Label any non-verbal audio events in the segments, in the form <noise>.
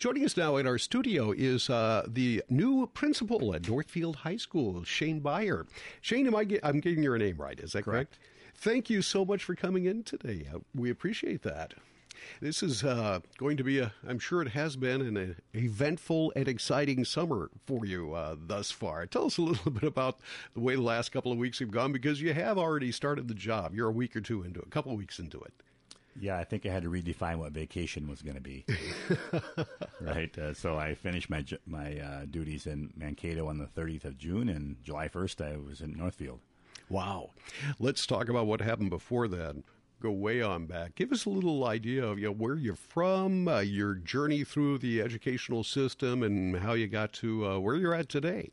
Joining us now in our studio is uh, the new principal at Northfield High School, Shane Baier. Shane, am I get, I'm getting your name right? Is that correct? correct? Thank you so much for coming in today. Uh, we appreciate that. This is uh, going to be a, I'm sure it has been an eventful and exciting summer for you uh, thus far. Tell us a little <laughs> bit about the way the last couple of weeks have gone because you have already started the job. You're a week or two into it, a couple of weeks into it. Yeah, I think I had to redefine what vacation was going to be. <laughs> right. Uh, so I finished my my uh, duties in Mankato on the 30th of June, and July 1st I was in Northfield. Wow. Let's talk about what happened before then. Go way on back. Give us a little idea of you know, where you're from, uh, your journey through the educational system, and how you got to uh, where you're at today.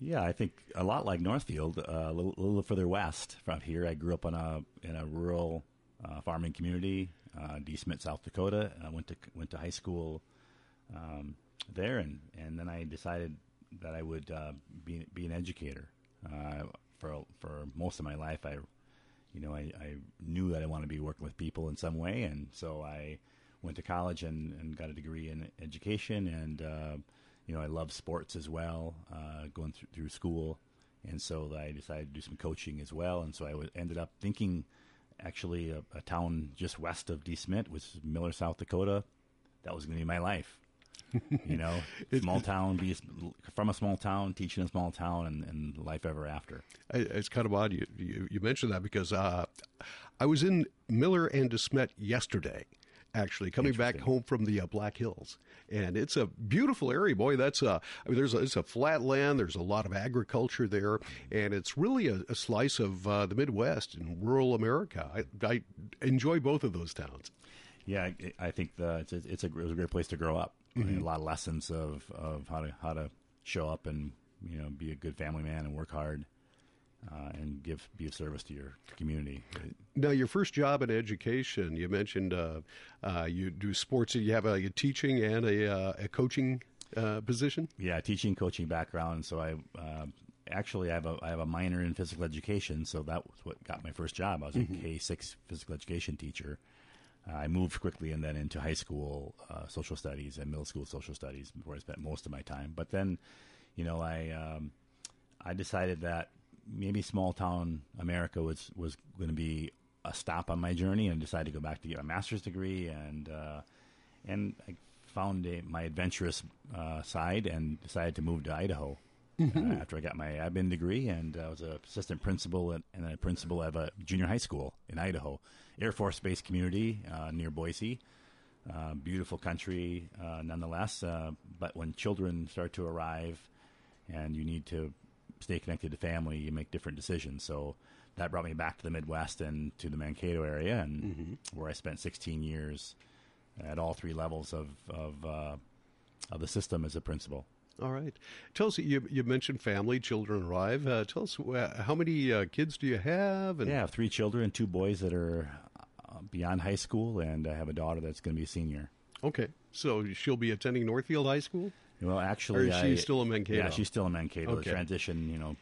Yeah, I think a lot like Northfield, uh, a little, a little further west from here. I grew up in a in a rural uh, farming community, uh, De Smet, South Dakota. I went to went to high school um, there, and, and then I decided that I would uh, be be an educator. Uh, for for most of my life, I you know I, I knew that I wanted to be working with people in some way, and so I went to college and, and got a degree in education, and uh, you know I love sports as well, uh, going through, through school, and so I decided to do some coaching as well, and so I ended up thinking actually a, a town just west of De Smet, which is Miller, South Dakota. That was going to be my life. you know, <laughs> small town, be from a small town, teaching a small town, and, and life ever after. It's kind of odd you, you, you mentioned that because uh, I was in Miller and DeSmet yesterday, actually coming back home from the uh, Black Hills, and it's a beautiful area. Boy, that's a I mean, there's a, it's a flat land. There's a lot of agriculture there, and it's really a, a slice of uh, the Midwest and rural America. I, I, enjoy both of those towns. Yeah, I think the, it's, a, it's a, it was a great place to grow up. Mm-hmm. I mean, a lot of lessons of, of how to how to show up and you know be a good family man and work hard uh, and give be of service to your community. Now, your first job in education, you mentioned uh, uh, you do sports. You have a, teaching and a, uh, a coaching uh, position. Yeah, teaching, coaching background. So I uh, actually I have a I have a minor in physical education. So that was what got my first job. I was mm-hmm. a K six physical education teacher. I moved quickly and then into high school social studies and middle school social studies, where I spent most of my time. But then, you know, I um, I decided that maybe small town America was was going to be a stop on my journey, and decided to go back to get my master's degree, and uh, and I found a, my adventurous uh, side, and decided to move to Idaho. Mm-hmm. Uh, after I got my admin degree, and I was an assistant principal and, and a principal of a junior high school in Idaho, Air Force Base community uh, near Boise. Uh, beautiful country, uh, nonetheless. but when children start to arrive, and you need to stay connected to family, you make different decisions. So that brought me back to the Midwest and to the Mankato area, and mm-hmm. where I spent 16 years at all three levels of of, uh, of the system as a principal. All right. Tell us, you, you mentioned family, children arrive. Uh, tell us, uh, how many uh, kids do you have? And- yeah, I have three children, two boys that are uh, beyond high school, and I have a daughter that's going to be a senior. Okay. So she'll be attending Northfield High School? Well, actually, or is she I, still in Mankato? Yeah, she's still in Mankato. Okay. The transition, you know,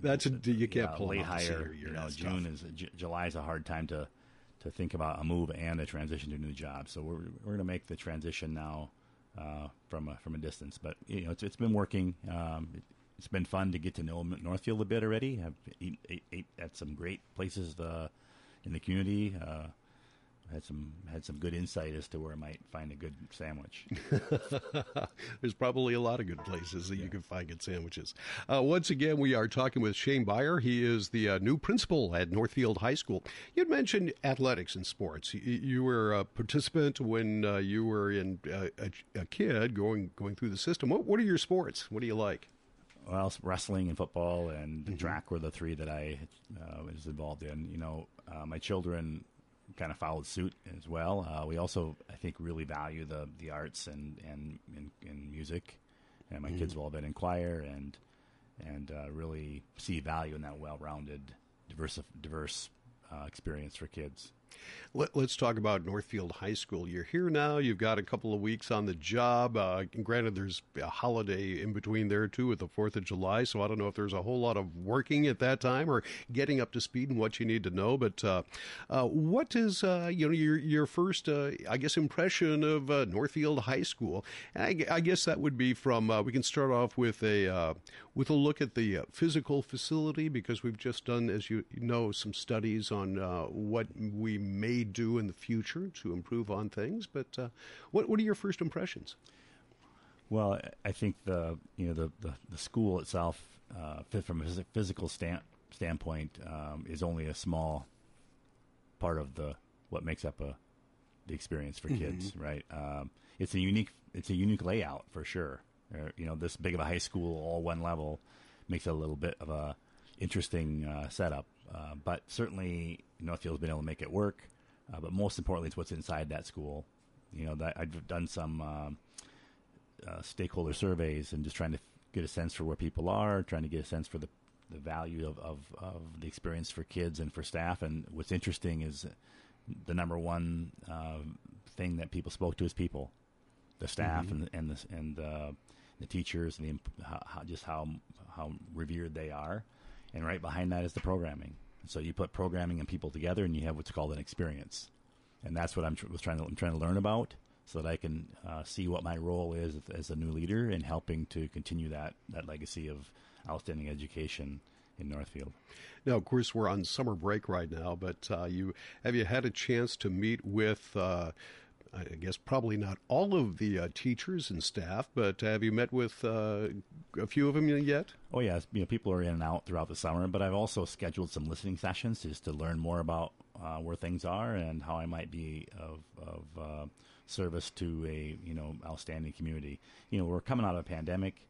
that's a, you can't yeah, pull late higher. You know, June tough. is J- July is a hard time to to think about a move and a transition to a new job. So we're we're going to make the transition now uh, from a, from a distance. But you know, it's, it's been working. Um, it, has been fun to get to know Northfield a bit already. I've ate, ate, ate at some great places uh, in the community. Uh, had some had some good insight as to where I might find a good sandwich. <laughs> There's probably a lot of good places that yeah. you can find good sandwiches. Uh, once again, we are talking with Shane Baier. He is the uh, new principal at Northfield High School. You had mentioned athletics and sports. You, you were a participant when uh, you were in uh, a, a, kid going going through the system. What, what are your sports? What do you like? Well, wrestling and football and mm-hmm. track were the three that I uh, was involved in. You know, uh, my children kind of followed suit as well. Uh, we also, I think, really value the the arts and and and, and music. And my mm kids have all been in choir and and uh, really see value in that well-rounded, diverse diverse uh, experience for kids. Let, us talk about Northfield High School. You're here now. You've got a couple of weeks on the job. Uh, granted, there's a holiday in between there too, with the Fourth of July. So I don't know if there's a whole lot of working at that time or getting up to speed and what you need to know. But uh, uh, what is uh, you know your your first, uh, I guess, impression of uh, Northfield High School? I, I, guess that would be from. we can start off with a with a look at the physical facility because we've just done, as you know, some studies on what we may do in the future to improve on things. But uh, what what are your first impressions? Well, I think the you know the the, the school itself, uh, from a physical stand, standpoint, um, is only a small part of the what makes up a the experience for kids. Mm-hmm. Right? Um, it's a unique it's a unique layout for sure. Uh, you know, this big of a high school, all one level, makes it a little bit of a interesting uh, setup. Uh, but certainly, Northfield's been able to make it work. Uh, but most importantly, it's what's inside that school. You know, that I've done some um, uh, stakeholder surveys and just trying to get a sense for where people are, trying to get a sense for the the value of, of, of the experience for kids and for staff. And what's interesting is the number one uh, thing that people spoke to is people, the staff mm-hmm. and and the, and uh, the teachers and the, how, just how how revered they are. And right behind that is the programming. So you put programming and people together, and you have what's called an experience, and that's what I'm tr- was trying to I'm trying to learn about, so that I can uh, see what my role is as a new leader in helping to continue that that legacy of outstanding education in Northfield. Now, of course, we're on summer break right now, but uh, you have you had a chance to meet with uh, I guess probably not all of the uh, teachers and staff, but have you met with uh, a few of them yet? Oh yeah, you know people are in and out throughout the summer, but I've also scheduled some listening sessions just to learn more about uh, where things are and how I might be of, of uh, service to a you know outstanding community. You know, we're coming out of a pandemic,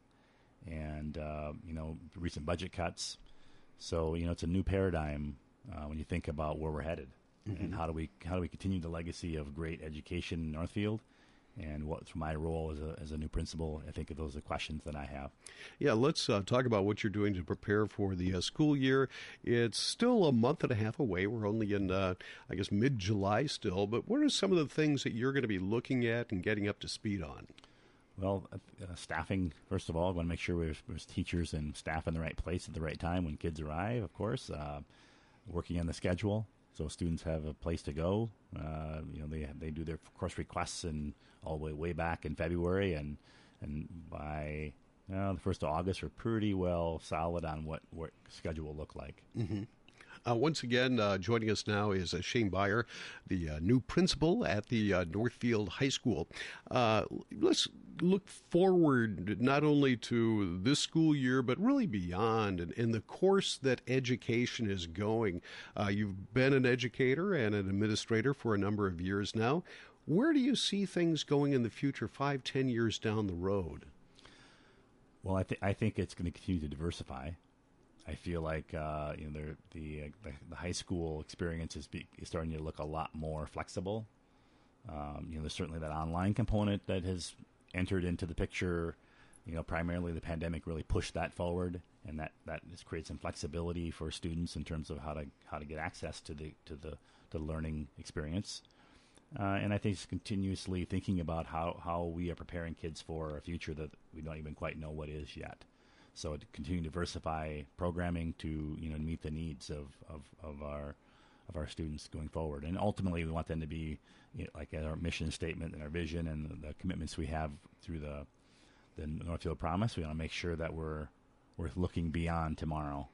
and uh, you know recent budget cuts, so you know it's a new paradigm uh, when you think about where we're headed mm-hmm. and how do we how do we continue the legacy of great education in Northfield? and what's my role as a, as a new principal. I think those are questions that I have. Yeah, let's uh, talk about what you're doing to prepare for the uh, school year. It's still a month and a half away. We're only in, uh, I guess, mid July still. But what are some of the things that you're going to be looking at and getting up to speed on? Well, uh, staffing, first of all, I want to make sure there's, teachers and staff in the right place at the right time when kids arrive, of course. Uh, working on the schedule, so students have a place to go. Uh, you know, they they do their course requests and all the way way back in February, and and by uh, the first of August, we're pretty well solid on what what schedule will look like. Mm-hmm. Uh, once again, uh, joining us now is uh, Shane Baier, the uh, new principal at the uh, Northfield High School. Uh, let's look forward not only to this school year, but really beyond and, in the course that education is going. you've been an educator and an administrator for a number of years now. Where do you see things going in the future, five, ten years down the road? Well, I, th- I think it's going to continue to diversify. I feel like uh, you know the, the, the high school experience is, be, is starting to look a lot more flexible. Um, you know, there's certainly that online component that has entered into the picture. You know, primarily the pandemic really pushed that forward, and that that has created some flexibility for students in terms of how to how to get access to the to the the learning experience. Uh, and I think it's continuously thinking about how, how we are preparing kids for a future that we don't even quite know what is yet. So to continue to diversify programming to you know meet the needs of, of, of our of our students going forward. And ultimately, we want them to be you know, like our mission statement and our vision and the, the, commitments we have through the the Northfield Promise. We want to make sure that we're we're looking beyond tomorrow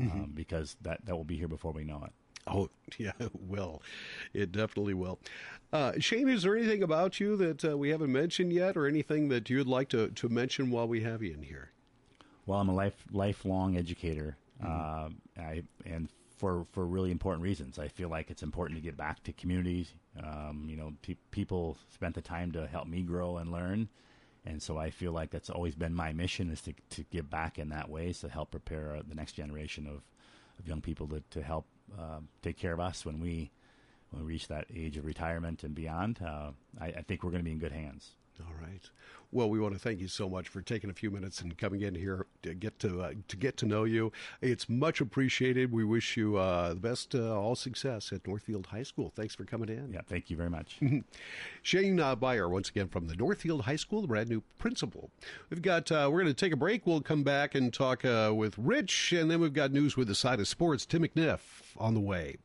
mm-hmm. um, because that that will be here before we know it. Oh, <laughs> yeah, it will. It definitely will. Uh, Shane, is there anything about you that uh, we haven't mentioned yet, or anything that you'd like to, to mention while we have you in here? Well, I'm a life lifelong educator, mm-hmm. uh, I, and for for really important reasons. I feel like it's important to give back to communities. Um, you know, pe- people spent the time to help me grow and learn, and so I feel like that's always been my mission is to to give back in that way, to help prepare the next generation of of young people to to help uh, take care of us when we when we reach that age of retirement and beyond. Uh, I, I think we're going to be in good hands. All right. Well, we want to thank you so much for taking a few minutes and coming in here to get to uh, to get to know you. It's much appreciated. We wish you uh, the best, uh, all success at Northfield High School. Thanks for coming in. Yeah, thank you very much. <laughs> Shane uh, Baier, once again from the Northfield High School, the brand new principal. We've got uh, we're going to take a break. We'll come back and talk uh, with Rich, and then we've got news with the side of sports. Tim McNiff on the way.